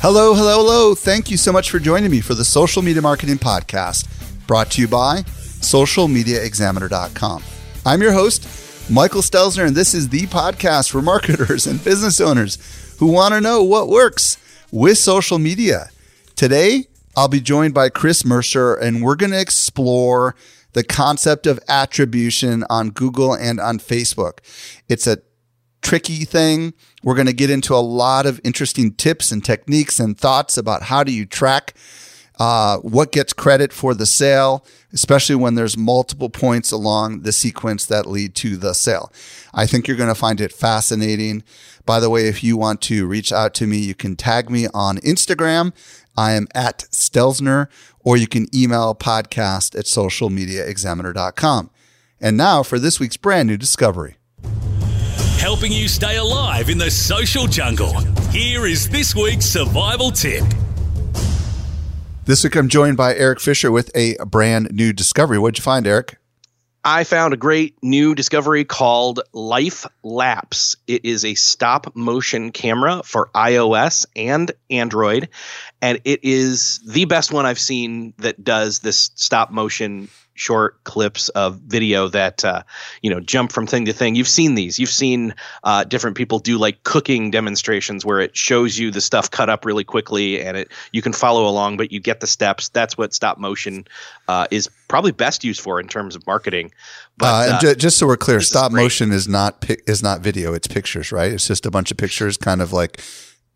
Hello, hello, hello. Thank you so much for joining me for the Social Media Marketing Podcast, brought to you by socialmediaexaminer.com. I'm your host, Michael Stelzner, and this is the podcast for marketers and business owners who want to know what works with social media. Today, I'll be joined by Chris Mercer, and we're going to explore the concept of attribution on Google and on Facebook. It's a tricky thing. We're going to get into a lot of interesting tips and techniques and thoughts about how do you track uh, what gets credit for the sale, especially when there's multiple points along the sequence that lead to the sale. I think you're going to find it fascinating. By the way, if you want to reach out to me, you can tag me on Instagram. I am at Stelzner, or you can email podcast at socialmediaexaminer.com. And now for this week's brand new discovery helping you stay alive in the social jungle. Here is this week's survival tip. This week I'm joined by Eric Fisher with a brand new discovery. What'd you find, Eric? I found a great new discovery called Life Lapse. It is a stop motion camera for iOS and Android, and it is the best one I've seen that does this stop motion short clips of video that uh, you know jump from thing to thing. You've seen these. You've seen uh, different people do like cooking demonstrations where it shows you the stuff cut up really quickly, and it you can follow along, but you get the steps. That's what stop motion uh, is probably best used for in terms of marketing. But uh, uh, j- just so we're clear, stop is motion is not pi- is not video; it's pictures, right? It's just a bunch of pictures, kind of like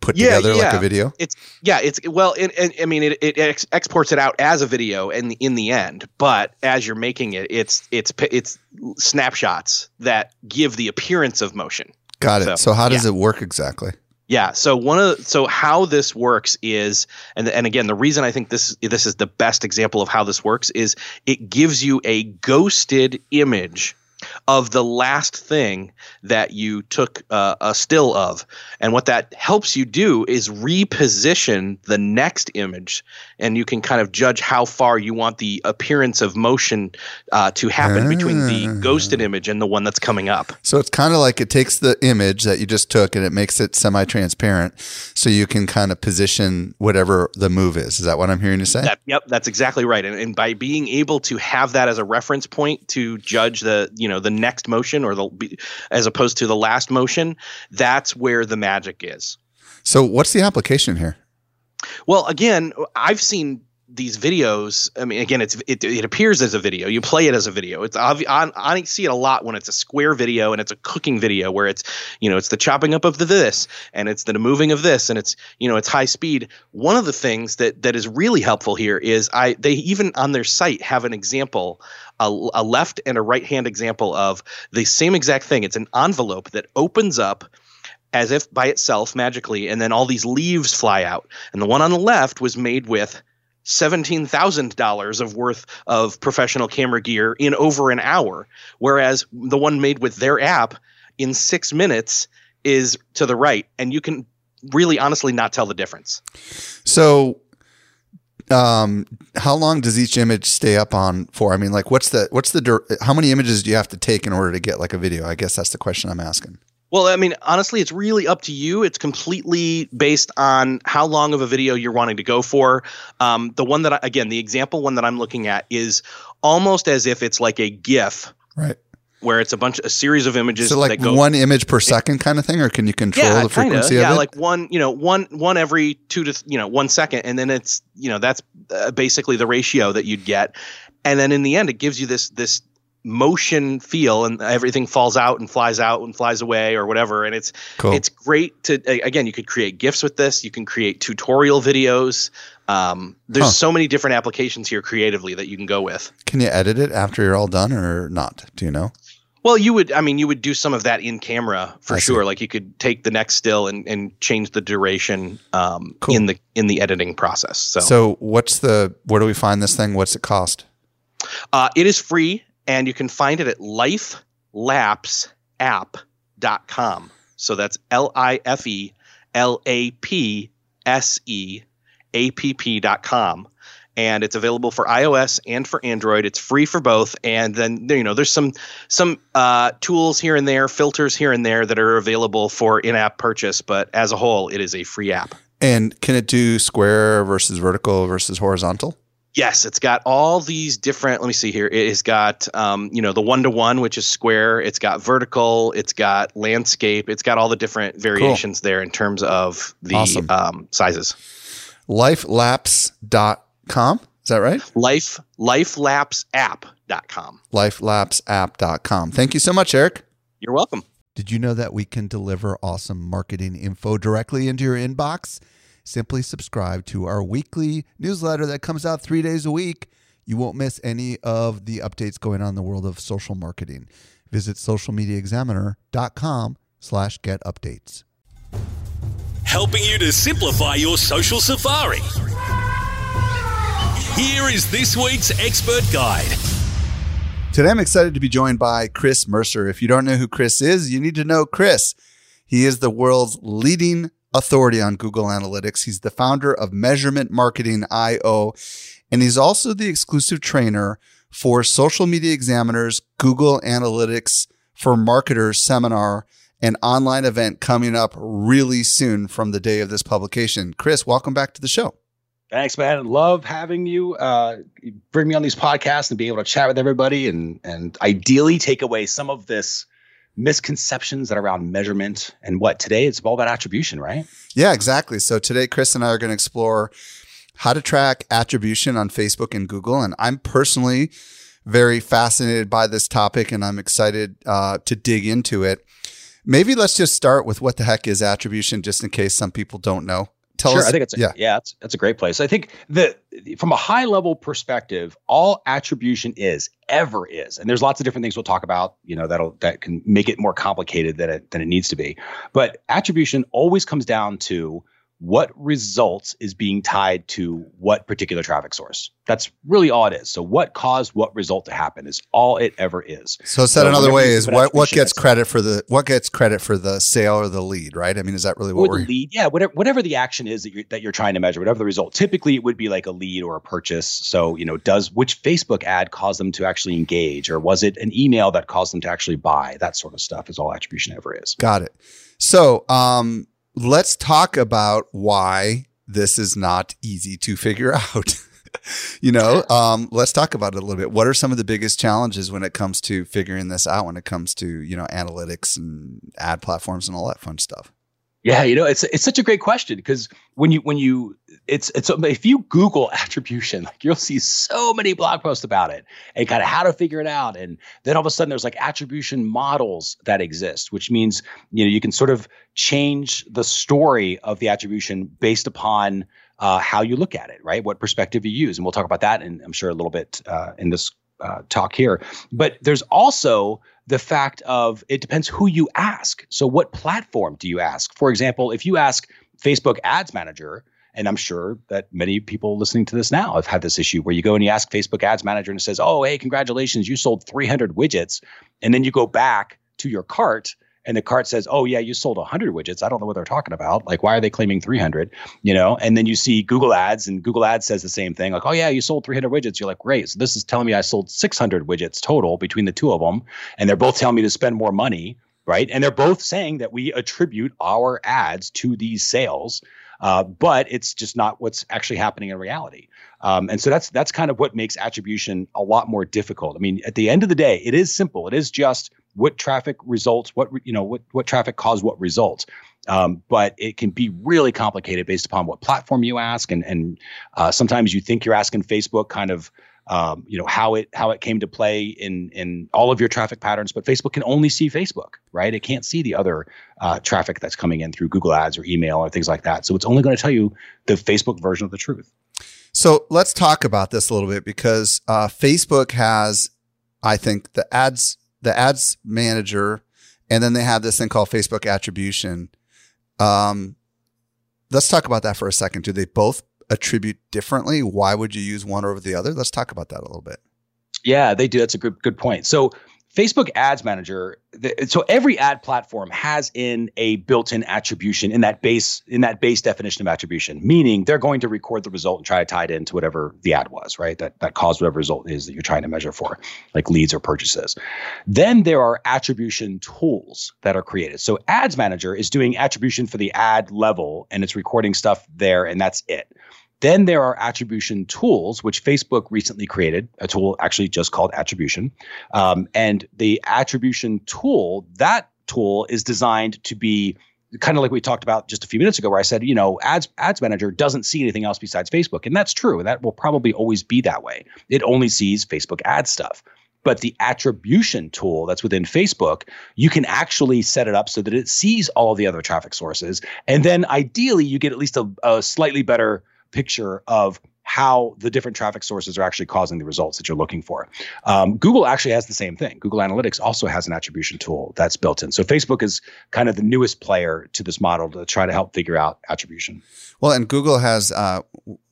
put yeah, together yeah. like a video? It's yeah, it's well, it, it, I mean, it, it ex- exports it out as a video in the, in the end, but as you're making it, it's it's it's snapshots that give the appearance of motion. Got it. So, so how does yeah. it work exactly? Yeah. So one of the, so how this works is, and and again, the reason I think this this is the best example of how this works is it gives you a ghosted image of the last thing that you took uh, a still of. And what that helps you do is reposition the next image, and you can kind of judge how far you want the appearance of motion uh, to happen between the ah. ghosted image and the one that's coming up. So it's kind of like it takes the image that you just took and it makes it semi transparent so you can kind of position whatever the move is. Is that what I'm hearing you say? That, yep, that's exactly right. And, and by being able to have that as a reference point to judge the, you know, know the next motion or the as opposed to the last motion that's where the magic is. So what's the application here? Well again i've seen these videos. I mean again it's it, it appears as a video. You play it as a video. It's obvious I, I see it a lot when it's a square video and it's a cooking video where it's you know it's the chopping up of the this and it's the moving of this and it's you know it's high speed. One of the things that that is really helpful here is i they even on their site have an example a, a left and a right hand example of the same exact thing. It's an envelope that opens up as if by itself magically and then all these leaves fly out. And the one on the left was made with $17,000 of worth of professional camera gear in over an hour whereas the one made with their app in 6 minutes is to the right. And you can really honestly not tell the difference. So um how long does each image stay up on for? I mean like what's the what's the how many images do you have to take in order to get like a video? I guess that's the question I'm asking. Well, I mean, honestly, it's really up to you. It's completely based on how long of a video you're wanting to go for. Um, the one that, I, again, the example one that I'm looking at is almost as if it's like a GIF. Right. Where it's a bunch, a series of images. So like go, one image per second kind of thing, or can you control yeah, the frequency kinda, of yeah, it? like one, you know, one, one every two to, you know, one second, and then it's, you know, that's uh, basically the ratio that you'd get, and then in the end, it gives you this, this motion feel and everything falls out and flies out and flies away or whatever and it's cool. it's great to again you could create gifs with this you can create tutorial videos um, there's huh. so many different applications here creatively that you can go with can you edit it after you're all done or not do you know well, you would. I mean, you would do some of that in camera for I sure. See. Like you could take the next still and, and change the duration um, cool. in the in the editing process. So, so what's the? Where do we find this thing? What's it cost? Uh, it is free, and you can find it at lifelapseapp.com. So that's L I F E L A P S E A P P dot com and it's available for iOS and for Android. It's free for both, and then you know there's some some uh, tools here and there, filters here and there that are available for in-app purchase. But as a whole, it is a free app. And can it do square versus vertical versus horizontal? Yes, it's got all these different. Let me see here. It has got, um, you know, the one to one, which is square. It's got vertical. It's got landscape. It's got all the different variations cool. there in terms of the awesome. um, sizes. Lifelapse.com com. Is that right? Life lifelapseapp.com. Lifelapseapp.com. Thank you so much, Eric. You're welcome. Did you know that we can deliver awesome marketing info directly into your inbox? Simply subscribe to our weekly newsletter that comes out three days a week. You won't miss any of the updates going on in the world of social marketing. Visit socialmediaexaminer.com slash get updates. Helping you to simplify your social safari. Here is this week's expert guide. Today, I'm excited to be joined by Chris Mercer. If you don't know who Chris is, you need to know Chris. He is the world's leading authority on Google Analytics. He's the founder of Measurement Marketing IO, and he's also the exclusive trainer for Social Media Examiner's Google Analytics for Marketers seminar, an online event coming up really soon from the day of this publication. Chris, welcome back to the show. Thanks, man. Love having you. Uh, bring me on these podcasts and be able to chat with everybody, and and ideally take away some of this misconceptions that are around measurement and what today it's all about attribution, right? Yeah, exactly. So today, Chris and I are going to explore how to track attribution on Facebook and Google, and I'm personally very fascinated by this topic, and I'm excited uh, to dig into it. Maybe let's just start with what the heck is attribution, just in case some people don't know. Tell sure, us. I think it's a, yeah, yeah, it's, it's a great place. I think that from a high level perspective, all attribution is ever is, and there's lots of different things we'll talk about. You know that'll that can make it more complicated than it than it needs to be. But attribution always comes down to what results is being tied to what particular traffic source. That's really all it is. So what caused what result to happen is all it ever is. So said so another way is what, what gets credit for the what gets credit for the sale or the lead, right? I mean, is that really what we're lead? Yeah, whatever whatever the action is that you're that you're trying to measure, whatever the result. Typically it would be like a lead or a purchase. So, you know, does which Facebook ad cause them to actually engage or was it an email that caused them to actually buy? That sort of stuff is all attribution ever is. Got it. So, um let's talk about why this is not easy to figure out. you know, um, let's talk about it a little bit. What are some of the biggest challenges when it comes to figuring this out? When it comes to you know analytics and ad platforms and all that fun stuff. Yeah, you know, it's it's such a great question because when you when you it's it's if you Google attribution, like you'll see so many blog posts about it and kind of how to figure it out, and then all of a sudden there's like attribution models that exist, which means you know you can sort of change the story of the attribution based upon uh, how you look at it, right? What perspective you use, and we'll talk about that, and I'm sure a little bit uh, in this uh, talk here. But there's also the fact of it depends who you ask. So, what platform do you ask? For example, if you ask Facebook Ads Manager, and I'm sure that many people listening to this now have had this issue where you go and you ask Facebook Ads Manager and it says, Oh, hey, congratulations, you sold 300 widgets. And then you go back to your cart and the cart says, "Oh yeah, you sold 100 widgets." I don't know what they're talking about. Like, why are they claiming 300? You know? And then you see Google Ads, and Google Ads says the same thing. Like, "Oh yeah, you sold 300 widgets." You're like, "Great!" So this is telling me I sold 600 widgets total between the two of them, and they're both telling me to spend more money, right? And they're both saying that we attribute our ads to these sales. Uh, but it's just not what's actually happening in reality. Um, and so that's that's kind of what makes attribution a lot more difficult. I mean, at the end of the day, it is simple. It is just what traffic results, what you know, what what traffic caused what results. Um, but it can be really complicated based upon what platform you ask, and and uh, sometimes you think you're asking Facebook kind of um, you know how it how it came to play in in all of your traffic patterns. But Facebook can only see Facebook, right? It can't see the other uh, traffic that's coming in through Google Ads or email or things like that. So it's only going to tell you the Facebook version of the truth. So let's talk about this a little bit because uh, Facebook has, I think, the ads the ads manager, and then they have this thing called Facebook attribution. Um, let's talk about that for a second. Do they both attribute differently? Why would you use one over the other? Let's talk about that a little bit. Yeah, they do. That's a good good point. So Facebook Ads Manager, the, so every ad platform has in a built-in attribution in that base in that base definition of attribution, meaning they're going to record the result and try to tie it into whatever the ad was, right? That that caused whatever result is that you're trying to measure for, like leads or purchases. Then there are attribution tools that are created. So Ads Manager is doing attribution for the ad level and it's recording stuff there, and that's it. Then there are attribution tools, which Facebook recently created, a tool actually just called attribution. Um, and the attribution tool, that tool is designed to be kind of like we talked about just a few minutes ago where I said, you know, ads ads manager doesn't see anything else besides Facebook. And that's true. And that will probably always be that way. It only sees Facebook ad stuff. But the attribution tool that's within Facebook, you can actually set it up so that it sees all the other traffic sources. And then ideally you get at least a, a slightly better picture of how the different traffic sources are actually causing the results that you're looking for. Um, Google actually has the same thing. Google Analytics also has an attribution tool that's built in. So Facebook is kind of the newest player to this model to try to help figure out attribution. Well, and Google has uh,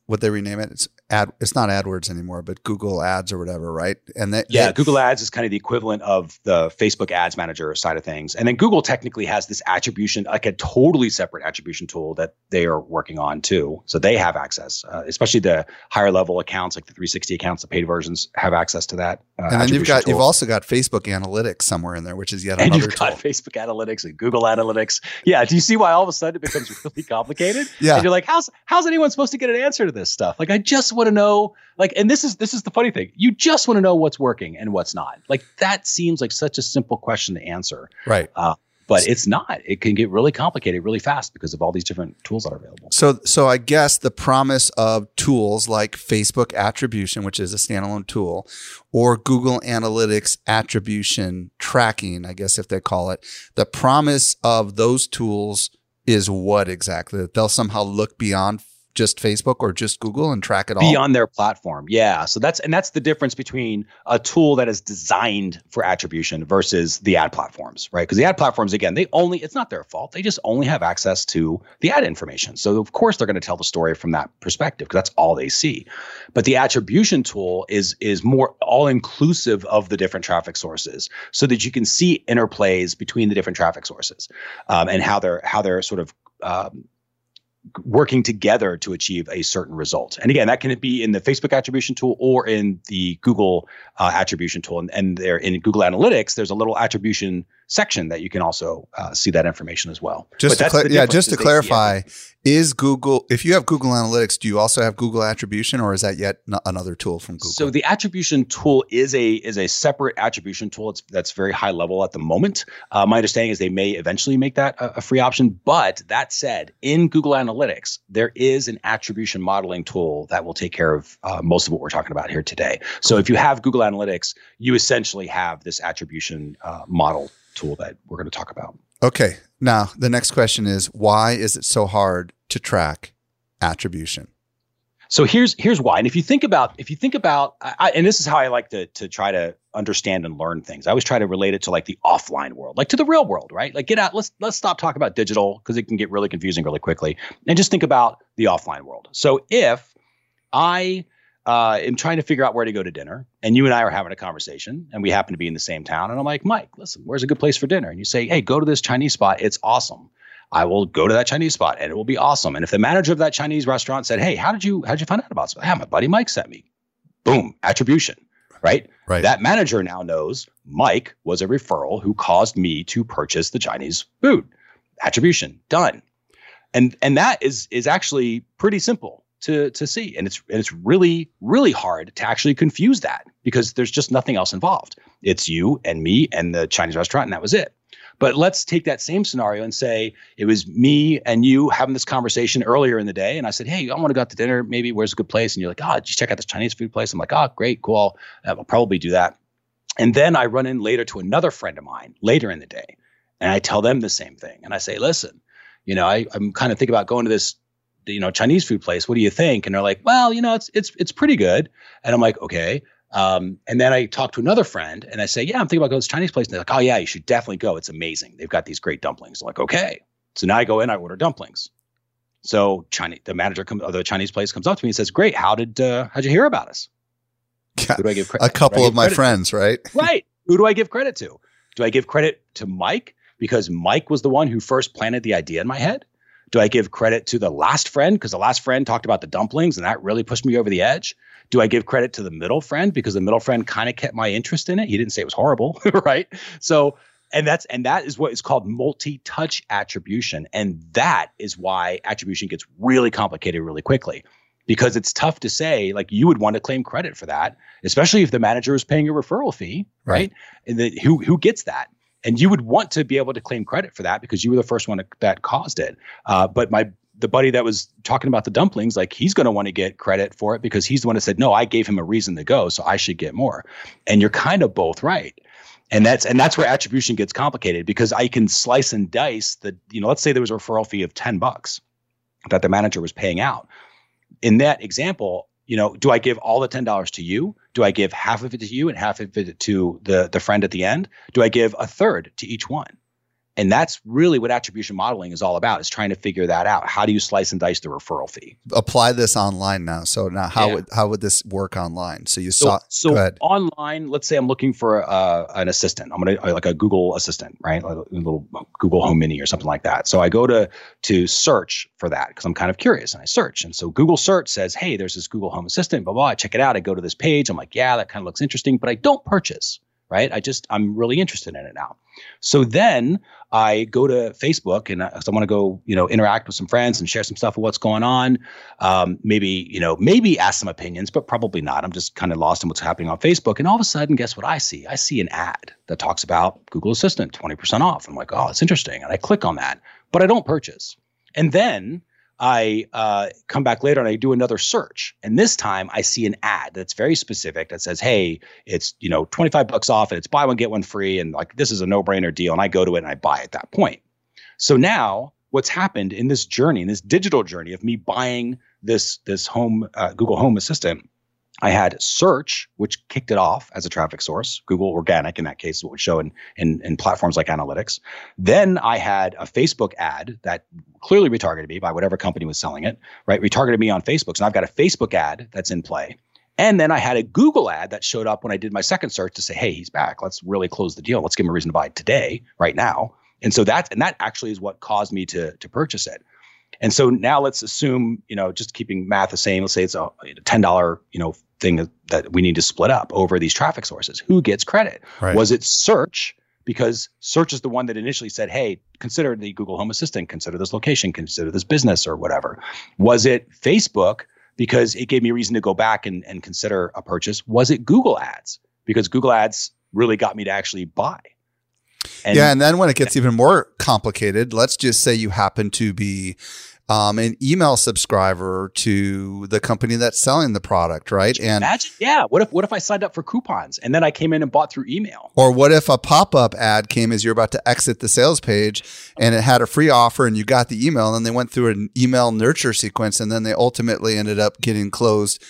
what they rename it. It's ad. It's not AdWords anymore, but Google Ads or whatever, right? And that yeah, Google Ads is kind of the equivalent of the Facebook Ads Manager side of things. And then Google technically has this attribution, like a totally separate attribution tool that they are working on too. So they have access, uh, especially the higher level accounts, like the 360 accounts, the paid versions have access to that. Uh, and then you've got tool. you've also got Facebook Analytics somewhere in there, which is yet and another you've got Facebook Analytics and Google Analytics. Yeah. Do you see why all of a sudden it becomes really complicated? yeah. And you're like, how's how's anyone supposed to get an answer to this stuff? Like, I just just want to know like and this is this is the funny thing. You just want to know what's working and what's not. Like that seems like such a simple question to answer. Right. Uh, but it's not. It can get really complicated really fast because of all these different tools that are available. So so i guess the promise of tools like facebook attribution which is a standalone tool or google analytics attribution tracking i guess if they call it the promise of those tools is what exactly? That they'll somehow look beyond just Facebook or just Google and track it all beyond their platform. Yeah. So that's and that's the difference between a tool that is designed for attribution versus the ad platforms, right? Because the ad platforms, again, they only it's not their fault. They just only have access to the ad information. So of course they're going to tell the story from that perspective because that's all they see. But the attribution tool is is more all inclusive of the different traffic sources, so that you can see interplays between the different traffic sources um, and how they're how they're sort of um, working together to achieve a certain result. And again, that can be in the Facebook attribution tool or in the Google uh, attribution tool. And, and there in Google Analytics, there's a little attribution section that you can also uh, see that information as well. Just to cl- yeah, just to clarify, is Google if you have Google Analytics, do you also have Google Attribution, or is that yet n- another tool from Google? So the attribution tool is a is a separate attribution tool. It's that's very high level at the moment. Uh, my understanding is they may eventually make that a, a free option. But that said, in Google Analytics, there is an attribution modeling tool that will take care of uh, most of what we're talking about here today. So if you have Google Analytics, you essentially have this attribution uh, model tool that we're going to talk about. Okay. Now, the next question is why is it so hard to track attribution? So here's here's why. And if you think about if you think about I, and this is how I like to to try to understand and learn things. I always try to relate it to like the offline world, like to the real world, right? Like get out. Let's let's stop talking about digital because it can get really confusing really quickly, and just think about the offline world. So if I uh, am trying to figure out where to go to dinner, and you and I are having a conversation, and we happen to be in the same town, and I'm like, Mike, listen, where's a good place for dinner? And you say, Hey, go to this Chinese spot. It's awesome. I will go to that Chinese spot, and it will be awesome. And if the manager of that Chinese restaurant said, Hey, how did you how did you find out about this? Yeah, my buddy Mike sent me. Boom, attribution. Right? Right. That manager now knows Mike was a referral who caused me to purchase the Chinese food. Attribution done. And and that is is actually pretty simple to to see and it's and it's really really hard to actually confuse that because there's just nothing else involved it's you and me and the chinese restaurant and that was it But let's take that same scenario and say it was me and you having this conversation earlier in the day. And I said, Hey, I want to go out to dinner. Maybe where's a good place? And you're like, Oh, did you check out this Chinese food place? I'm like, Oh, great, cool. I'll probably do that. And then I run in later to another friend of mine later in the day. And I tell them the same thing. And I say, listen, you know, I, I'm kind of thinking about going to this, you know, Chinese food place. What do you think? And they're like, well, you know, it's it's it's pretty good. And I'm like, okay. Um, and then I talk to another friend and I say, yeah, I'm thinking about going to this Chinese place. And they're like, oh yeah, you should definitely go. It's amazing. They've got these great dumplings. I'm like, okay. So now I go in, I order dumplings. So Chinese, the manager comes, of the Chinese place comes up to me and says, great. How did, uh, how'd you hear about us? Yeah, Who do I give credit? A couple of my friends, right? right. Who do I give credit to? Do I give credit to Mike because Mike was the one who first planted the idea in my head? Do I give credit to the last friend because the last friend talked about the dumplings and that really pushed me over the edge? Do I give credit to the middle friend because the middle friend kind of kept my interest in it? He didn't say it was horrible, right? So, and that's and that is what is called multi-touch attribution, and that is why attribution gets really complicated really quickly because it's tough to say like you would want to claim credit for that, especially if the manager is paying a referral fee, right? right? And the, who who gets that? And you would want to be able to claim credit for that because you were the first one that caused it. Uh, but my the buddy that was talking about the dumplings, like he's going to want to get credit for it because he's the one that said, no, I gave him a reason to go, so I should get more. And you're kind of both right. And that's and that's where attribution gets complicated because I can slice and dice the, you know, let's say there was a referral fee of 10 bucks that the manager was paying out. In that example, you know, do I give all the $10 to you? Do I give half of it to you and half of it to the the friend at the end? Do I give a third to each one? And that's really what attribution modeling is all about, is trying to figure that out. How do you slice and dice the referral fee? Apply this online now. So now how yeah. would how would this work online? So you saw so, so online, let's say I'm looking for uh, an assistant. I'm gonna uh, like a Google assistant, right? Like a little Google Home Mini or something like that. So I go to to search for that because I'm kind of curious and I search. And so Google search says, hey, there's this Google Home Assistant, blah, blah. I check it out. I go to this page. I'm like, yeah, that kind of looks interesting, but I don't purchase right? I just I'm really interested in it now. So then I go to Facebook and I, I want to go, you know, interact with some friends and share some stuff of what's going on. Um, maybe, you know, maybe ask some opinions, but probably not. I'm just kind of lost in what's happening on Facebook. And all of a sudden, guess what I see? I see an ad that talks about Google Assistant 20% off. I'm like, oh, it's interesting. And I click on that, but I don't purchase. And then I uh, come back later and I do another search, and this time I see an ad that's very specific that says, "Hey, it's you know twenty five bucks off, and it's buy one get one free, and like this is a no brainer deal." And I go to it and I buy at that point. So now, what's happened in this journey, in this digital journey of me buying this this home uh, Google Home Assistant, I had search, which kicked it off as a traffic source. Google organic in that case, what would show in, in, in platforms like analytics. Then I had a Facebook ad that clearly retargeted me by whatever company was selling it, right? Retargeted me on Facebook. So I've got a Facebook ad that's in play. And then I had a Google ad that showed up when I did my second search to say, hey, he's back. Let's really close the deal. Let's give him a reason to buy today, right now. And so that's and that actually is what caused me to to purchase it. And so now let's assume, you know, just keeping math the same. Let's say it's a ten dollar, you know, thing that we need to split up over these traffic sources. Who gets credit? Right. Was it search? Because search is the one that initially said, "Hey, consider the Google Home Assistant, consider this location, consider this business, or whatever." Was it Facebook? Because it gave me a reason to go back and, and consider a purchase. Was it Google Ads? Because Google Ads really got me to actually buy. And, yeah, and then when it gets even more complicated, let's just say you happen to be um, an email subscriber to the company that's selling the product, right? And imagine, yeah, what if what if I signed up for coupons and then I came in and bought through email? Or what if a pop up ad came as you're about to exit the sales page and it had a free offer and you got the email and then they went through an email nurture sequence and then they ultimately ended up getting closed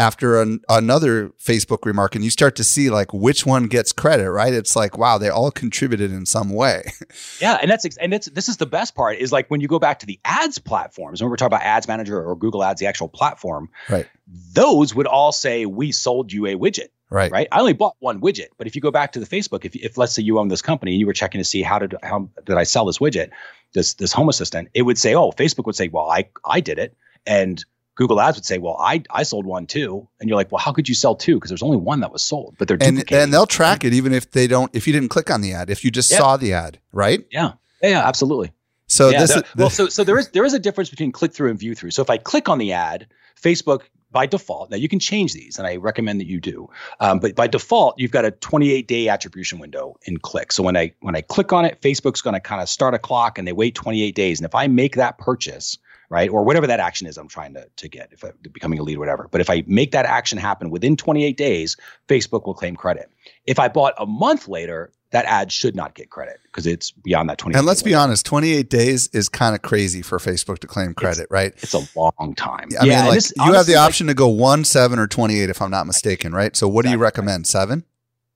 after an, another Facebook remark and you start to see like which one gets credit, right? It's like, wow, they all contributed in some way. yeah. And that's, and it's, this is the best part is like when you go back to the ads platforms, when we're talking about ads manager or Google ads, the actual platform, right? Those would all say, we sold you a widget. Right. Right. I only bought one widget, but if you go back to the Facebook, if, if let's say you own this company and you were checking to see how did how did I sell this widget, this this home assistant, it would say, oh, Facebook would say, well, I I did it, and Google Ads would say, "Well, I I sold one too," and you're like, "Well, how could you sell two? Because there's only one that was sold." But they're and and they'll track it even if they don't. If you didn't click on the ad, if you just yeah. saw the ad, right? Yeah, yeah, absolutely. So yeah, this, the, well, so so there is there is a difference between click through and view through. So if I click on the ad, Facebook by default, now you can change these, and I recommend that you do. Um, but by default, you've got a 28 day attribution window in click. So when I when I click on it, Facebook's going to kind of start a clock, and they wait 28 days. And if I make that purchase, right, or whatever that action is, I'm trying to to get, if I'm becoming a lead or whatever. But if I make that action happen within 28 days, Facebook will claim credit. If I bought a month later, that ad should not get credit because it's beyond that 20. And let's be honest, 28 days is kind of crazy for Facebook to claim credit, it's, right? It's a long time. I yeah, mean, like this, you honestly, have the option like, to go one, seven, or 28, if I'm not mistaken, right? So what exactly. do you recommend? Seven?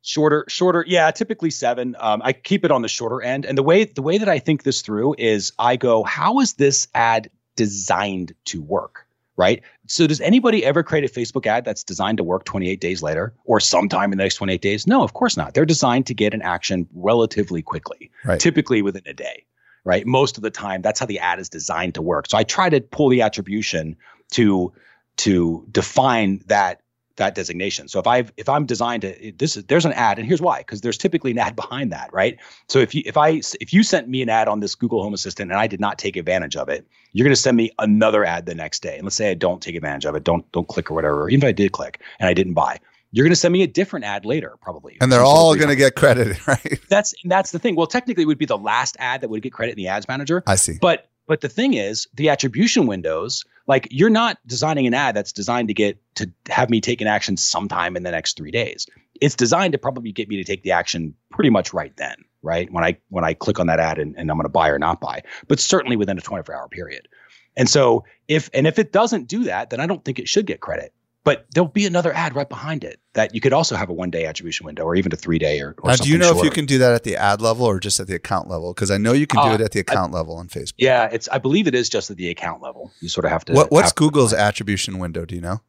Shorter, shorter, yeah, typically seven. Um, I keep it on the shorter end, and the way the way that I think this through is I go, how is this ad designed to work? right? So does anybody ever create a Facebook ad that's designed to work 28 days later or sometime in the next 28 days? No, of course not. They're designed to get an action relatively quickly, right. typically within a day, right? Most of the time, that's how the ad is designed to work. So I try to pull the attribution to to define that that designation. So if I if I'm designed to this is there's an ad and here's why because there's typically an ad behind that, right? So if you if I if you sent me an ad on this Google Home Assistant and I did not take advantage of it, you're going to send me another ad the next day. And let's say I don't take advantage of it, don't don't click or whatever, or even if I did click and I didn't buy, you're going to send me a different ad later, probably. And they're all going to get credited, right? That's that's the thing. Well, technically, it would be the last ad that would get credit in the ads manager. I see. But but the thing is, the attribution windows, like you're not designing an ad that's designed to get to have me take an action sometime in the next three days. It's designed to probably get me to take the action pretty much right then, right? When I when I click on that ad and, and I'm to buy or not buy, but certainly within a 24 hour period. And so if and if it doesn't do that, then I don't think it should get credit but there'll be another ad right behind it that you could also have a one day attribution window or even a three day or, or now, do you know shorter. if you can do that at the ad level or just at the account level? Because i know you can do uh, it at the account I, level on facebook. Yeah it's i believe it is just at the account level. You sort of have to what, what's google's attribution window? Do you know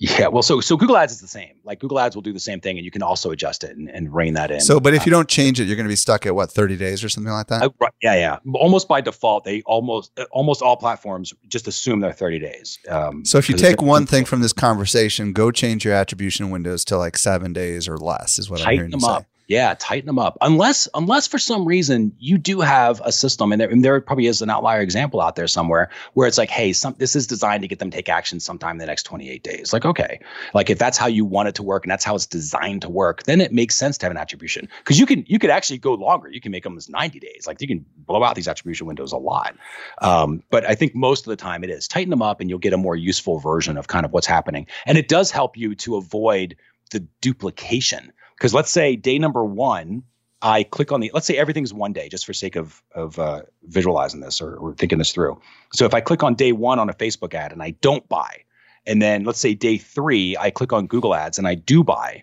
yeah, well, so so Google Ads is the same. Like Google Ads will do the same thing, and you can also adjust it and, and rein that in. So, but if you don't change it, you're going to be stuck at what 30 days or something like that. Right, yeah, yeah. Almost by default, they almost uh, almost all platforms just assume they're 30 days. Um, so if you take one thing from this conversation, go change your attribution windows to like seven days or less. Is what I'm hearing you say. Up. Yeah, tighten them up. Unless unless for some reason you do have a system, and there, and there probably is an outlier example out there somewhere where it's like, hey, some this is designed to get them take action sometime in the next 28 days. Like, okay, like if that's how you want it to work and that's how it's designed to work, then it makes sense to have an attribution because you can you could actually go longer. You can make them as 90 days. Like you can blow out these attribution windows a lot. Um, but I think most of the time it is tighten them up, and you'll get a more useful version of kind of what's happening. And it does help you to avoid the duplication because let's say day number one, I click on the, let's say everything's one day just for sake of, of uh, visualizing this or, or thinking this through. So if I click on day one on a Facebook ad and I don't buy, and then let's say day three, I click on Google ads and I do buy.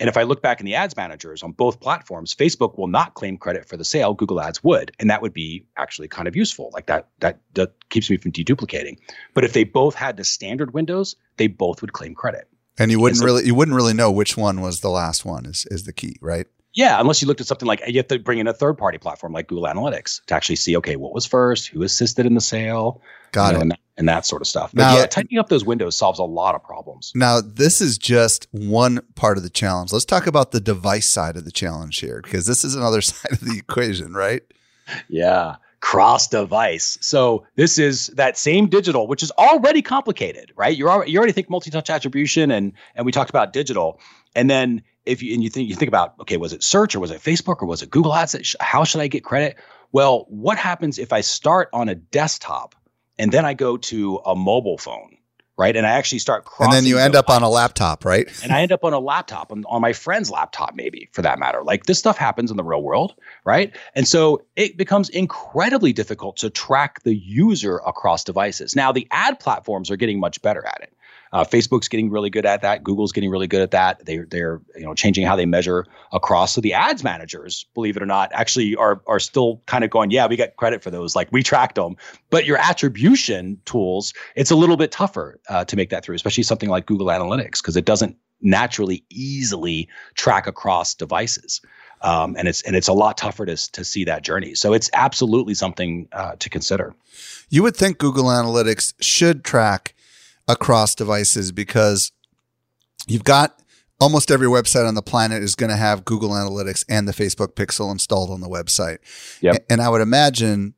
And if I look back in the ads managers on both platforms, Facebook will not claim credit for the sale. Google Ads would, and that would be actually kind of useful. Like that, that that keeps me from deduplicating. But if they both had the standard windows, they both would claim credit. And you wouldn't really you wouldn't really know which one was the last one is is the key, right? Yeah, unless you looked at something like you have to bring in a third party platform like Google Analytics to actually see, okay, what was first, who assisted in the sale, got you know, it, and that, and that, sort of stuff. But now, yeah, tightening up those windows solves a lot of problems. Now, this is just one part of the challenge. Let's talk about the device side of the challenge here, because this is another side of the equation, right? Yeah cross device. So this is that same digital, which is already complicated, right? You're already, you already think multi-touch attribution and and we talked about digital. And then if you and you think you think about okay, was it search or was it Facebook or was it Google Ads? How should I get credit? Well, what happens if I start on a desktop and then I go to a mobile phone? Right? And I actually start And then you end up on a laptop, right? and I end up on a laptop, on, on my friend's laptop, maybe for that matter. Like this stuff happens in the real world, right? And so it becomes incredibly difficult to track the user across devices. Now, the ad platforms are getting much better at it. Uh, Facebook's getting really good at that. Google's getting really good at that. They, they're you know changing how they measure across. So the ads managers, believe it or not, actually are are still kind of going, yeah, we get credit for those. Like we tracked them. But your attribution tools, it's a little bit tougher uh, to make that through, especially something like Google Analytics, because it doesn't naturally easily track across devices. Um, and it's and it's a lot tougher to to see that journey. So it's absolutely something uh, to consider. You would think Google Analytics should track across devices because you've got almost every website on the planet is going to have Google Analytics and the Facebook Pixel installed on the website. Yep. And I would imagine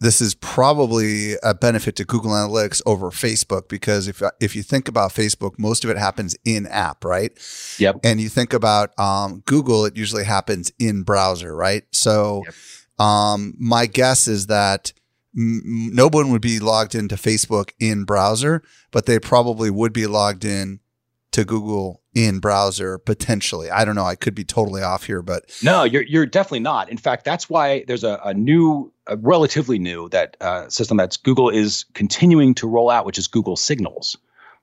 this is probably a benefit to Google Analytics over Facebook because if if you think about Facebook, most of it happens in app, right? Yep. And you think about um, Google, it usually happens in browser, right? So, Yep. um, my guess is that no one would be logged into Facebook in browser, but they probably would be logged in to Google in browser potentially. I don't know. I could be totally off here, but No, you're you're definitely not. In fact, that's why there's a, a new, a relatively new that uh, system that's Google is continuing to roll out, which is Google Signals.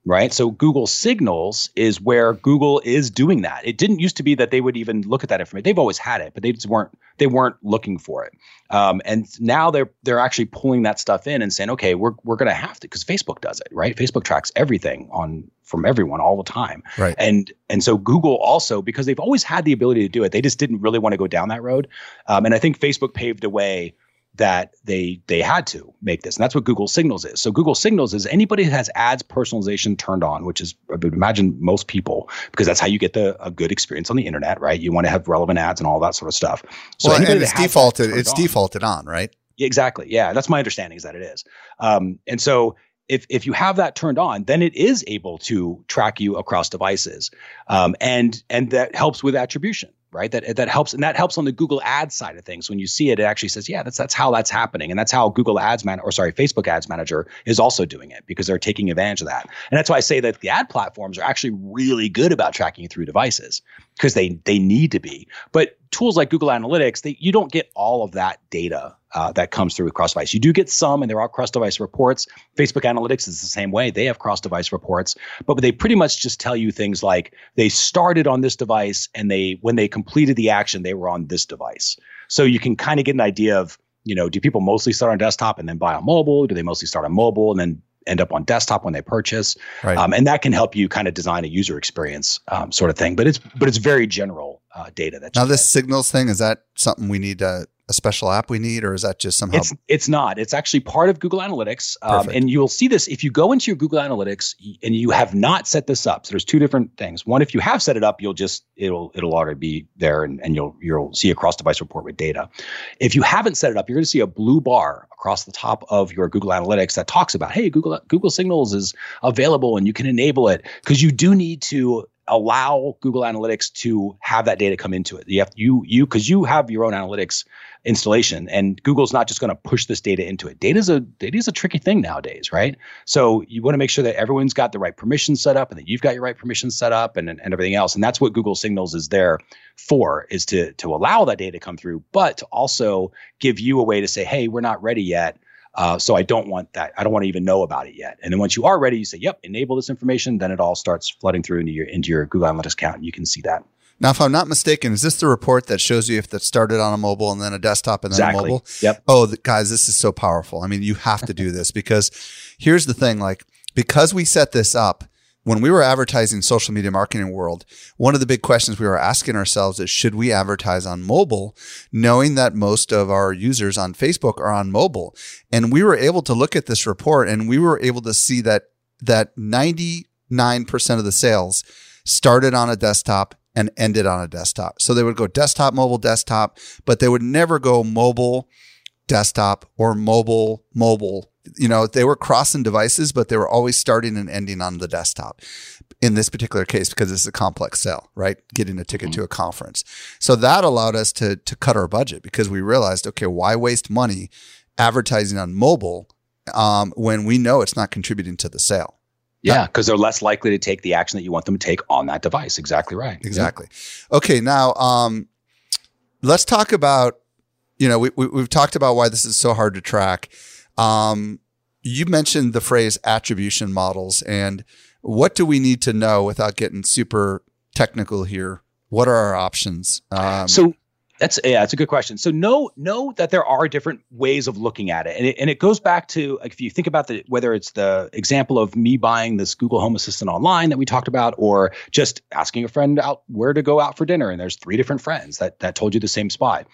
Right. So Google Signals is where Google is doing that. It didn't used to be that they would even look at that information. They've always had it, but they just weren't they weren't looking for it. Um, and now they're they're actually pulling that stuff in and saying, okay, we're we're gonna have to because Facebook does it, right? Facebook tracks everything on from everyone all the time. right. And and so Google also because they've always had the ability to do it, they just didn't really want to go down that road. Um, and I think Facebook paved a way that they they had to make this, and that's what Google Signals is. So Google Signals is anybody who has ads personalization turned on, which is I would imagine most people because that's how you get the a good experience on the internet, right? You want to have relevant ads and all that sort of stuff. So well, and it's defaulted. It's on- defaulted on, right? Exactly. Yeah, that's my understanding is that it is. Um, and so if if you have that turned on, then it is able to track you across devices, um, and and that helps with attribution, right? That that helps, and that helps on the Google Ads side of things. When you see it, it actually says, yeah, that's that's how that's happening, and that's how Google Ads man or sorry, Facebook Ads Manager is also doing it because they're taking advantage of that. And that's why I say that the ad platforms are actually really good about tracking through devices because they they need to be. But tools like Google Analytics, they, you don't get all of that data uh, that comes through with cross device. You do get some, and there are cross device reports. Facebook Analytics is the same way; they have cross device reports, but they pretty much just tell you things like they started on this device, and they when they completed the action, they were on this device. So you can kind of get an idea of you know, do people mostly start on desktop and then buy on mobile? Do they mostly start on mobile and then end up on desktop when they purchase? Right. Um, and that can help you kind of design a user experience um, sort of thing. But it's but it's very general uh, data that now, this get. signals thing is that something we need a, a special app we need, or is that just somehow? It's it's not. It's actually part of Google Analytics, um, and you'll see this if you go into your Google Analytics and you have not set this up. So there's two different things. One, if you have set it up, you'll just it'll it'll already be there, and, and you'll you'll see a cross device report with data. If you haven't set it up, you're going to see a blue bar across the top of your Google Analytics that talks about, hey, Google Google Signals is available and you can enable it because you do need to allow Google Analytics to have that data come into it. You have you you because you have your own analytics installation and Google's not just going to push this data into it. Data's a data's a tricky thing nowadays, right? So you want to make sure that everyone's got the right permissions set up and that you've got your right permissions set up and, and, and everything else. And that's what Google Signals is there for is to to allow that data to come through, but to also give you a way to say, hey, we're not ready yet. Uh, so I don't want that. I don't want to even know about it yet. And then once you are ready, you say, "Yep, enable this information." Then it all starts flooding through into your into your Google Analytics account, and you can see that. now, if I'm not mistaken, is this the report that shows you if that started on a mobile and then a desktop and then a mobile? Yep. Oh, the, guys, this is so powerful. I mean, you have to do this because here's the thing: like, because we set this up when we were advertising social media marketing world, one of the big questions we were asking ourselves is should we advertise on mobile, knowing that most of our users on Facebook are on mobile? And we were able to look at this report and we were able to see that that 99% of the sales started on a desktop and ended on a desktop. So they would go desktop, mobile, desktop, but they would never go mobile, desktop or mobile, mobile. You know, they were crossing devices, but they were always starting and ending on the desktop in this particular case because it's a complex sale, right? Getting a ticket to a conference. So that allowed us to to cut our budget because we realized, okay, why waste money advertising on mobile um, when we know it's not contributing to the sale? Yeah, because they're less likely to take the action that you want them to take on that device. Exactly right. Exactly. Okay, now um, let's talk about. You know, we, we we've talked about why this is so hard to track. Um, you mentioned the phrase attribution models, and what do we need to know without getting super technical here? What are our options? Um, So that's yeah, that's a good question. So know know that there are different ways of looking at it, and it, and it goes back to like if you think about the whether it's the example of me buying this Google Home Assistant online that we talked about, or just asking a friend out where to go out for dinner, and there's three different friends that that told you the same spot.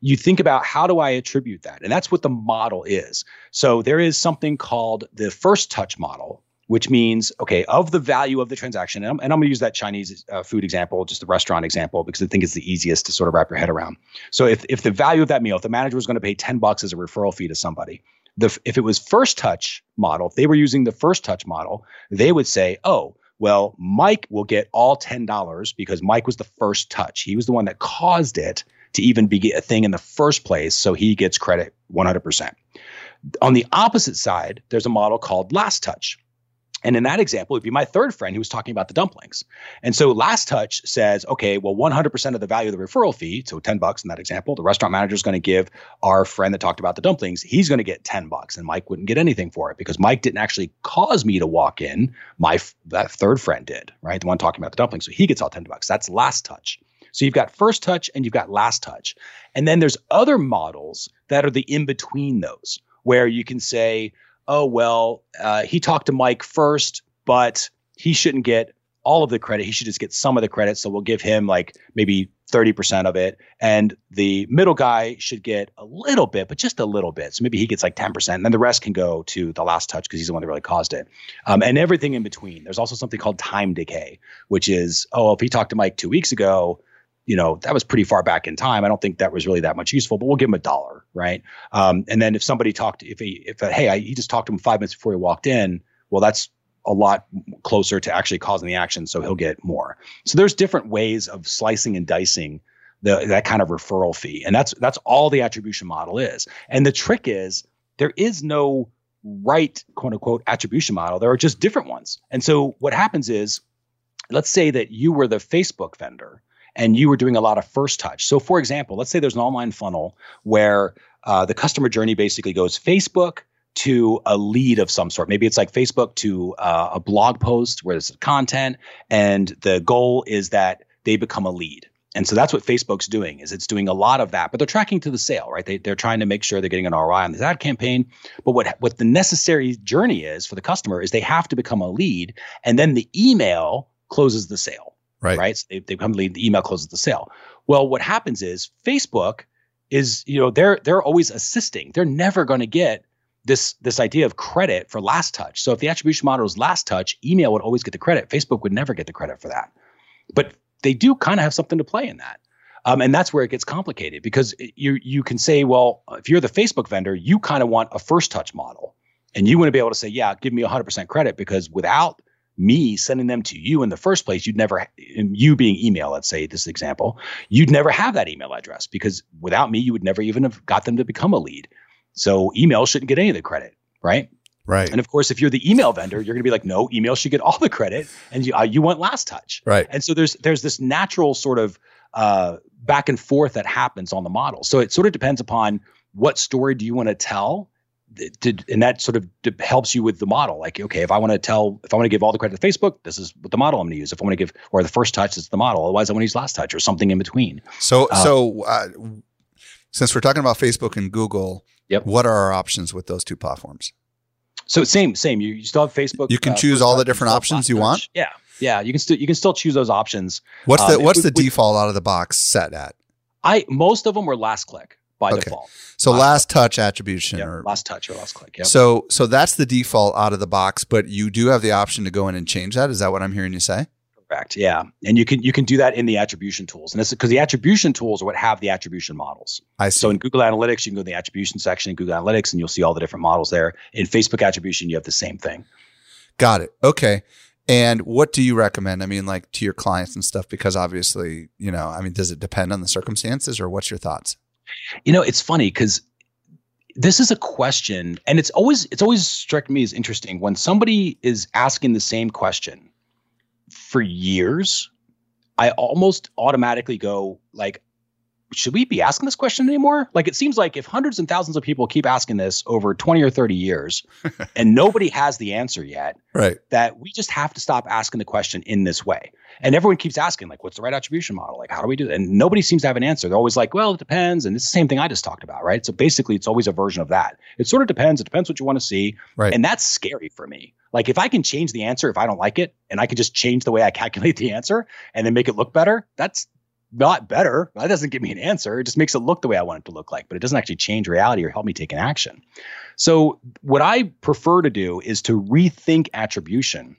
You think about how do I attribute that, and that's what the model is. So there is something called the first touch model, which means okay of the value of the transaction and i'm, and I'm going to use that chinese uh, food example just the restaurant example because i think it's the easiest to sort of wrap your head around. So if, if the value of that meal if the manager was going to pay 10 bucks as a referral fee to somebody the, if it was first touch model if they were using the first touch model they would say oh well mike will get all $10 because mike was the first touch. He was the one that caused it to even be a thing in the first place so he gets credit 100% on the opposite side there's a model called last touch and in that example, it would be my third friend who was talking about the dumplings. And so Last Touch says, okay, well, 100% of the value of the referral fee, so 10 bucks in that example, the restaurant manager is going to give our friend that talked about the dumplings, he's going to get 10 bucks and Mike wouldn't get anything for it because Mike didn't actually cause me to walk in. My that third friend did, right? The one talking about the dumplings. So he gets all 10 bucks. That's Last Touch. So you've got first touch and you've got last touch. And then there's other models that are the in between those where you can say, oh, well, uh, he talked to Mike first, but he shouldn't get all of the credit. He should just get some of the credit. So we'll give him like maybe 30% of it. And the middle guy should get a little bit, but just a little bit. So maybe he gets like 10%. And then the rest can go to the last touch because he's the one that really caused it. Um, and everything in between. There's also something called time decay, which is, oh, if he talked to Mike two weeks ago, you know that was pretty far back in time. I don't think that was really that much useful, but we'll give him a dollar, right? Um, and then if somebody talked, if he, if uh, hey, I, he just talked to him five minutes before he walked in, well, that's a lot closer to actually causing the action, so he'll get more. So there's different ways of slicing and dicing the that kind of referral fee, and that's that's all the attribution model is. And the trick is there is no right quote unquote attribution model. There are just different ones. And so what happens is, let's say that you were the Facebook vendor and you were doing a lot of first touch. So, for example, let's say there's an online funnel where uh, the customer journey basically goes Facebook to a lead of some sort. Maybe it's like Facebook to uh, a blog post where there's content, and the goal is that they become a lead. And so that's what Facebook's doing is it's doing a lot of that, but they're tracking to the sale, right? They, they're trying to make sure they're getting an ROI on this ad campaign. But what what the necessary journey is for the customer is they have to become a lead, and then the email closes the sale. Right. Right. So they, they come to lead, the email closes the sale. Well, what happens is Facebook is, you know, they're they're always assisting. They're never going to get this this idea of credit for last touch. So if the attribution model is last touch, email would always get the credit. Facebook would never get the credit for that. But they do kind of have something to play in that. Um, and that's where it gets complicated because you you can say, well, if you're the Facebook vendor, you kind of want a first touch model, and you want to be able to say, yeah, give me 100% credit because without me sending them to you in the first place, you'd never, you being email, let's say this example, you'd never have that email address because without me, you would never even have got them to become a lead. So email shouldn't get any of the credit, right? Right. And of course, if you're the email vendor, you're going to be like, no, email should get all the credit, and you, uh, you want last touch. Right. And so there's there's this natural sort of uh, back and forth that happens on the model. So it sort of depends upon what story do you want to tell to, and that sort of helps you with the model. Like, okay, if I want to tell, if I want to give all the credit to Facebook, this is what the model I'm going to use. If I want to give, or the first touch is the model. Otherwise, I want to use last touch or something in between. So, uh, so uh, since we're talking about Facebook and Google, yep. what are our options with those two platforms? So same, same. You, you still have Facebook. You can uh, choose all the different options you want. Yeah, yeah. You can still you can still choose those options. What's the um, What's the default out of the box set at? I most of them were last click by okay. default. So last, last touch attribution yep. or last touch or last click. Yep. So so that's the default out of the box, but you do have the option to go in and change that. Is that what I'm hearing you say? Correct. Yeah, and you can you can do that in the attribution tools, and it's because the attribution tools are what have the attribution models. I see. So in Google Analytics, you can go to the attribution section in Google Analytics, and you'll see all the different models there. In Facebook attribution, you have the same thing. Got it. Okay. And what do you recommend? I mean, like to your clients and stuff, because obviously, you know, I mean, does it depend on the circumstances, or what's your thoughts? You know, it's funny because this is a question, and it's always it's always struck me as interesting when somebody is asking the same question for years. I almost automatically go like, should we be asking this question anymore? Like, it seems like if hundreds and thousands of people keep asking this over 20 or 30 years and nobody has the answer yet, right? That we just have to stop asking the question in this way. And everyone keeps asking, like, what's the right attribution model? Like, how do we do that? And nobody seems to have an answer. They're always like, well, it depends. And it's the same thing I just talked about, right? So basically, it's always a version of that. It sort of depends. It depends what you want to see. Right. And that's scary for me. Like, if I can change the answer if I don't like it, and I can just change the way I calculate the answer and then make it look better, that's not better. That doesn't give me an answer. It just makes it look the way I want it to look like, but it doesn't actually change reality or help me take an action. So, what I prefer to do is to rethink attribution.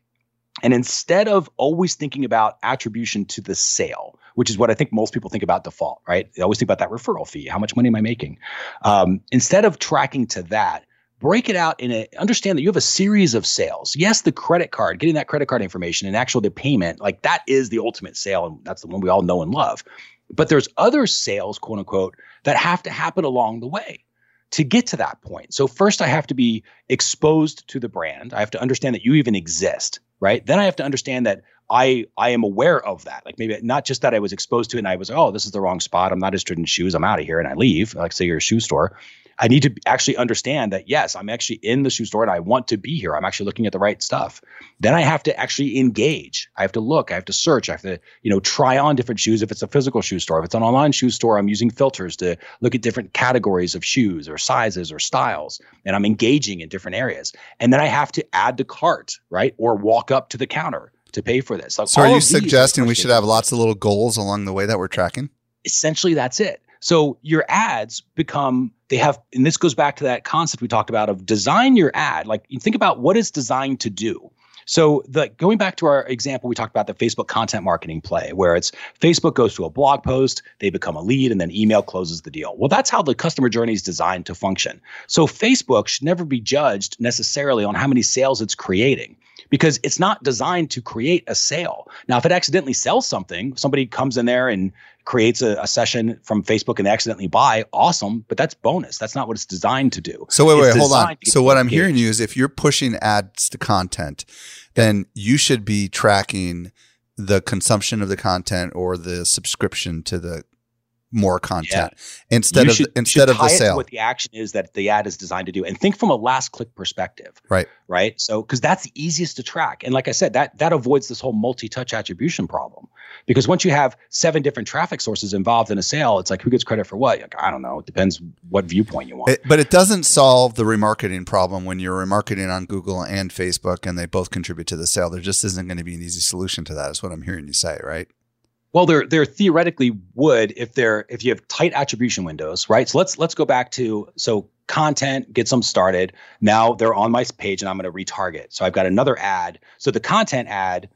And instead of always thinking about attribution to the sale, which is what I think most people think about default, right? They always think about that referral fee. How much money am I making? Um, instead of tracking to that, break it out in a understand that you have a series of sales yes the credit card getting that credit card information and actual the payment like that is the ultimate sale and that's the one we all know and love but there's other sales quote unquote that have to happen along the way to get to that point so first i have to be exposed to the brand i have to understand that you even exist right then i have to understand that I I am aware of that. Like maybe not just that I was exposed to it and I was oh this is the wrong spot. I'm not interested in shoes. I'm out of here and I leave. Like say you're a shoe store, I need to actually understand that yes, I'm actually in the shoe store and I want to be here. I'm actually looking at the right stuff. Then I have to actually engage. I have to look. I have to search. I have to you know try on different shoes. If it's a physical shoe store, if it's an online shoe store, I'm using filters to look at different categories of shoes or sizes or styles, and I'm engaging in different areas. And then I have to add to cart, right, or walk up to the counter to pay for this. so, are you suggesting we should have lots of little goals along the way that we're tracking? Essentially, that's it. So your ads become they have, and this goes back to that concept we talked about of design your ad. Like you think about what it's designed to do. So the going back to our example, we talked about the Facebook content marketing play, where it's Facebook goes to a blog post, they become a lead, and then email closes the deal. Well, that's how the customer journey is designed to function. So Facebook should never be judged necessarily on how many sales it's creating because it's not designed to create a sale. Now, if it accidentally sells something, somebody comes in there and creates a, a, session from Facebook and they accidentally buy, awesome. But that's bonus. That's not what it's designed to do. So wait, wait, hold on. So what I'm hearing you is if you're pushing ads to content, then you should be tracking the consumption of the content or the subscription to the more content yeah. instead of instead of the sale. What the action is that the ad is designed to do, and think from a last click perspective. Right. Right. So because that's the easiest to track, and like I said, that that avoids this whole multi touch attribution problem. Because once you have seven different traffic sources involved in a sale, it's like who gets credit for what? Like, I don't know. It depends what viewpoint you want. It, but it doesn't solve the remarketing problem when you're remarketing on Google and Facebook, and they both contribute to the sale. There just isn't going to be an easy solution to that. Is what I'm hearing you say, right? Well, there there theoretically would if they're if you have tight attribution windows, right? So let's let's go back to so content gets them started. Now they're on my page and I'm going to retarget. So I've got another ad. So the content ad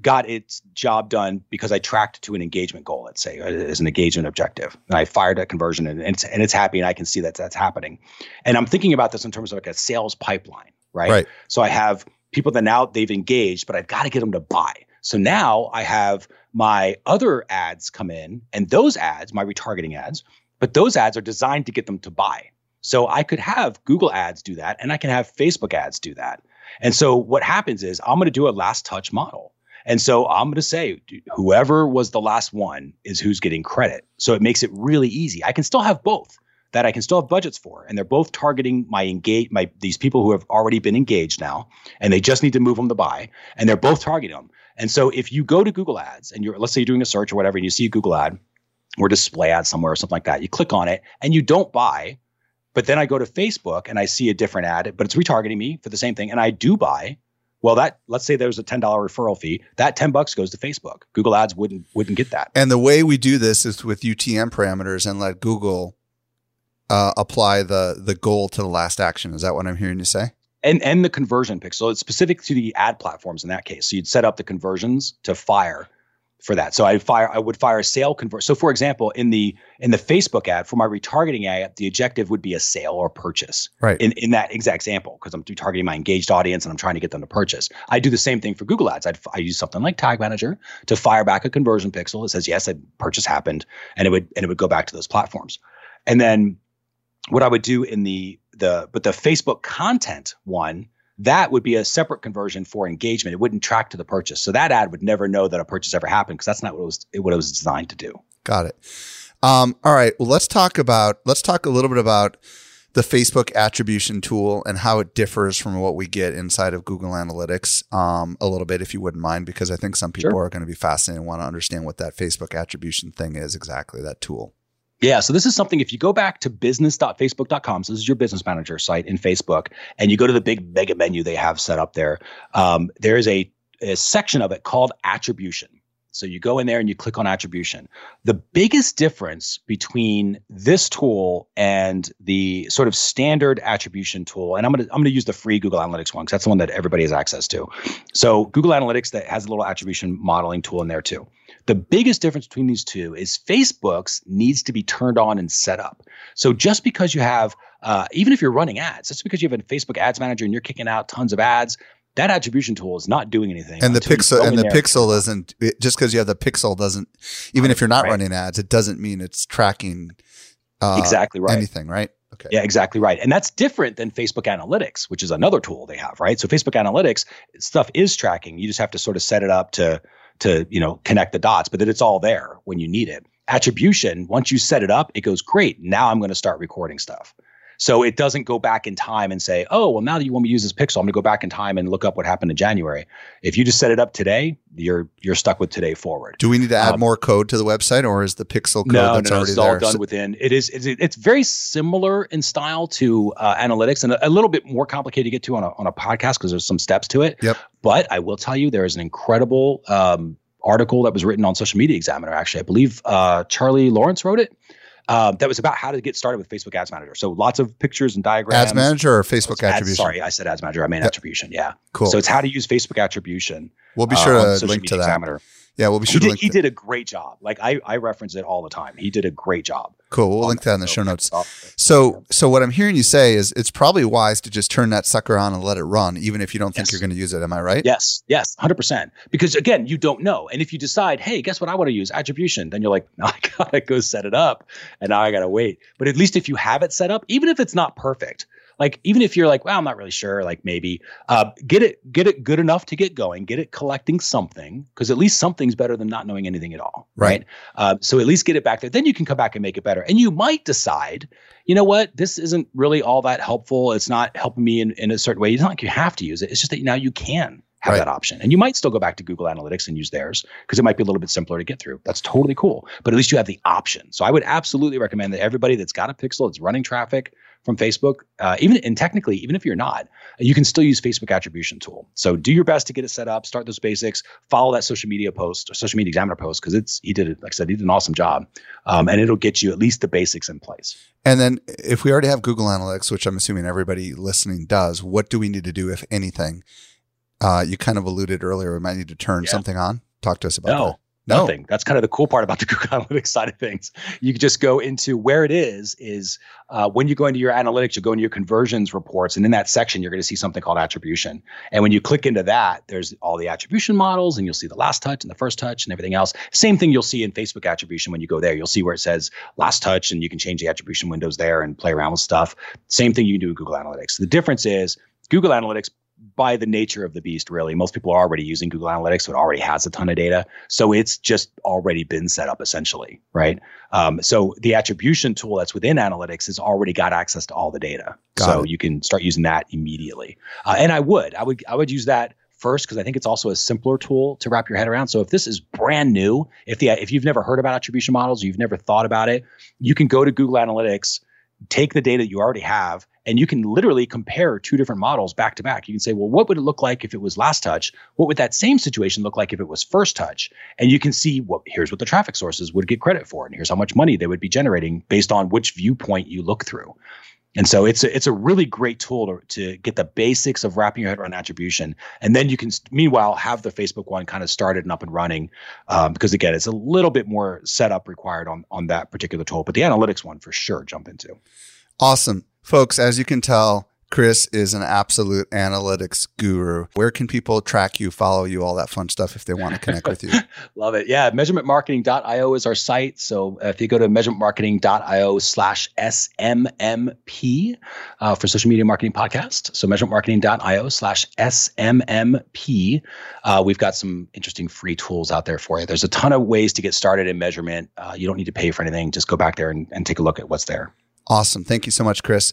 got its job done because I tracked to an engagement goal, let's say, uh, as an engagement objective. And I fired a conversion and it's, and it's happy and I can see that that's happening. And I'm thinking about this in terms of like a sales pipeline, right? right. So I have people that now they've engaged, but I've got to get them to buy. So now I have my other ads come in, and those ads, my retargeting ads, but those ads are designed to get them to buy. So I could have Google ads do that, and I can have Facebook ads do that. And so what happens is I'm going to do a last touch model. And so I'm going to say whoever was the last one is who's getting credit. So it makes it really easy. I can still have both that I can still have budgets for, and they're both targeting my engage my these people who have already been engaged now, and they just need to move them to buy, and they're both targeting them. And so if you go to Google Ads and you're, let's say you're doing a search or whatever, and you see a Google ad or display ad somewhere or something like that, you click on it and you don't buy. But then I go to Facebook and I see a different ad, but it's retargeting me for the same thing, and I do buy. Well, that let's say there's a ten dollar referral fee. That ten bucks goes to Facebook. Google Ads wouldn't wouldn't get that. And the way we do this is with UTM parameters and let Google uh, apply the the goal to the last action. Is that what I'm hearing you say? And and the conversion pixel. It's specific to the ad platforms in that case. So you'd set up the conversions to fire for that. So I fire I would fire a sale convert. So for example, in the in the Facebook ad for my retargeting ad, the objective would be a sale or purchase. Right. In in that exact example, because I'm targeting my engaged audience and I'm trying to get them to purchase. I do the same thing for Google Ads. I'd, I use something like Tag Manager to fire back a conversion pixel that says yes, a purchase happened, and it would and it would go back to those platforms. And then what I would do in the the but the Facebook content one that would be a separate conversion for engagement. It wouldn't track to the purchase, so that ad would never know that a purchase ever happened because that's not what it was what it was designed to do. Got it. Um, all right. Well, let's talk about let's talk a little bit about the Facebook attribution tool and how it differs from what we get inside of Google Analytics um, a little bit, if you wouldn't mind, because I think some people sure. are going to be fascinated and want to understand what that Facebook attribution thing is exactly, that tool. Yeah, so this is something if you go back to business.facebook.com, so this is your business manager site in Facebook, and you go to the big mega menu they have set up there, um, there is a, a section of it called attribution. So you go in there and you click on attribution. The biggest difference between this tool and the sort of standard attribution tool, and I'm gonna I'm gonna use the free Google Analytics one because that's the one that everybody has access to. So Google Analytics that has a little attribution modeling tool in there too. The biggest difference between these two is Facebook's needs to be turned on and set up. So just because you have, uh, even if you're running ads, just because you have a Facebook Ads Manager and you're kicking out tons of ads, that attribution tool is not doing anything. And the pixel and the pixel isn't just because you have the pixel doesn't even if you're not right. running ads, it doesn't mean it's tracking uh, exactly right anything, right? Okay. Yeah, exactly right. And that's different than Facebook Analytics, which is another tool they have, right? So Facebook Analytics stuff is tracking. You just have to sort of set it up to to you know connect the dots, but that it's all there when you need it. Attribution, once you set it up, it goes great. Now I'm going to start recording stuff. So it doesn't go back in time and say, oh, well, now that you want me to use this pixel, I'm going to go back in time and look up what happened in January. If you just set it up today, you're you're stuck with today forward. Do we need to add um, more code to the website, or is the pixel code no, that's no, already it's there? all done within. It is. It's, it's very similar in style to uh, analytics, and a, a, little bit more complicated to get to on a on a podcast because there's some steps to it. Yep. But I will tell you, there is an incredible um, article that was written on Social Media Examiner. Actually, I believe uh, Charlie Lawrence wrote it uh, that was about how to get started with Facebook Ads Manager. So lots of pictures and diagrams. Ads Manager or Facebook ads, Attribution? Sorry, I said Ads Manager. I mean yep. attribution. Yeah. Cool. So it's how to use Facebook Attribution. We'll be sure uh, to link to that. Examiner. Yeah, we'll be sure he did, he did a great job. Like I, I reference it all the time. He did a great job. Cool. We'll link that in the show notes. So, so what I'm hearing you say is it's probably wise to just turn that sucker on and let it run, even if you don't think yes. you're going to use it. Am I right? Yes. Yes. Hundred percent. Because again, you don't know. And if you decide, hey, guess what I want to use attribution, then you're like, no, I gotta go set it up, and now I gotta wait. But at least if you have it set up, even if it's not perfect, like even if you're like well i'm not really sure like maybe uh, get it get it good enough to get going get it collecting something because at least something's better than not knowing anything at all right, right? Uh, so at least get it back there then you can come back and make it better and you might decide you know what this isn't really all that helpful it's not helping me in, in a certain way it's not like you have to use it it's just that now you can have right. that option. And you might still go back to Google Analytics and use theirs because it might be a little bit simpler to get through. That's totally cool. But at least you have the option. So I would absolutely recommend that everybody that's got a pixel, that's running traffic, from Facebook, uh, even and technically, even if you're not, you can still use Facebook attribution tool. So do your best to get it set up, start those basics, follow that social media post or social media examiner post because it's he did it. Like I said, he did an awesome job, um, and it'll get you at least the basics in place. And then if we already have Google Analytics, which I'm assuming everybody listening does, what do we need to do if anything? Uh, you kind of alluded earlier, we might need to turn yeah. something on. Talk to us about no. that. No. Nothing. That's kind of the cool part about the Google Analytics side of things. You just go into where it is, is uh, when you go into your analytics, you go into your conversions reports, and in that section, you're going to see something called attribution. And when you click into that, there's all the attribution models, and you'll see the last touch and the first touch and everything else. Same thing you'll see in Facebook attribution when you go there. You'll see where it says last touch, and you can change the attribution windows there and play around with stuff. Same thing you can do in Google Analytics. The difference is Google Analytics by the nature of the beast, really. Most people are already using Google Analytics, so it already has a ton of data. So it's just already been set up essentially, right? Um, so the attribution tool that's within Analytics has already got access to all the data. Got so it. you can start using that immediately. Uh, and I would, I would, I would use that first because I think it's also a simpler tool to wrap your head around. So if this is brand new, if the if you've never heard about attribution models, you've never thought about it, you can go to Google Analytics take the data you already have and you can literally compare two different models back to back. You can say, well, what would it look like if it was last touch? What would that same situation look like if it was first touch? And you can see what here's what the traffic sources would get credit for, and here's how much money they would be generating based on which viewpoint you look through. And so it's a, it's a really great tool to, to get the basics of wrapping your head around attribution. And then you can, meanwhile, have the Facebook one kind of started and up and running. Um, because again, it's a little bit more setup required on, on that particular tool, but the analytics one for sure jump into. Awesome. Folks, as you can tell, Chris is an absolute analytics guru. Where can people track you, follow you, all that fun stuff if they want to connect with you? Love it. Yeah, measurementmarketing.io is our site. So uh, if you go to measurementmarketing.io slash SMMP uh, for social media marketing podcast, so measurementmarketing.io slash SMMP, uh, we've got some interesting free tools out there for you. There's a ton of ways to get started in measurement. Uh, you don't need to pay for anything. Just go back there and, and take a look at what's there. Awesome. Thank you so much, Chris.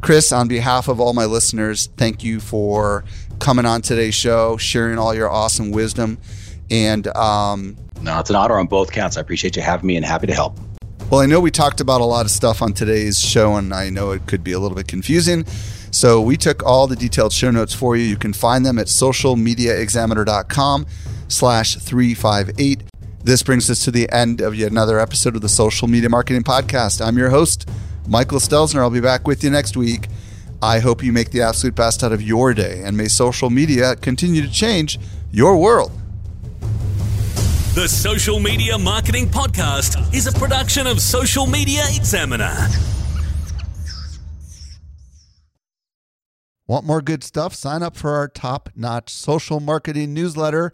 Chris, on behalf of all my listeners, thank you for coming on today's show, sharing all your awesome wisdom. And um, no, it's an honor on both counts. I appreciate you having me and happy to help. Well, I know we talked about a lot of stuff on today's show, and I know it could be a little bit confusing. So we took all the detailed show notes for you. You can find them at socialmediaexaminer.com. slash 358. This brings us to the end of yet another episode of the Social Media Marketing Podcast. I'm your host, Michael Stelzner. I'll be back with you next week. I hope you make the absolute best out of your day and may social media continue to change your world. The Social Media Marketing Podcast is a production of Social Media Examiner. Want more good stuff? Sign up for our top notch social marketing newsletter.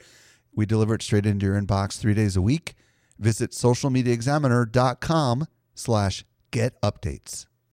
We deliver it straight into your inbox three days a week. Visit socialmediaexaminer.com slash get updates.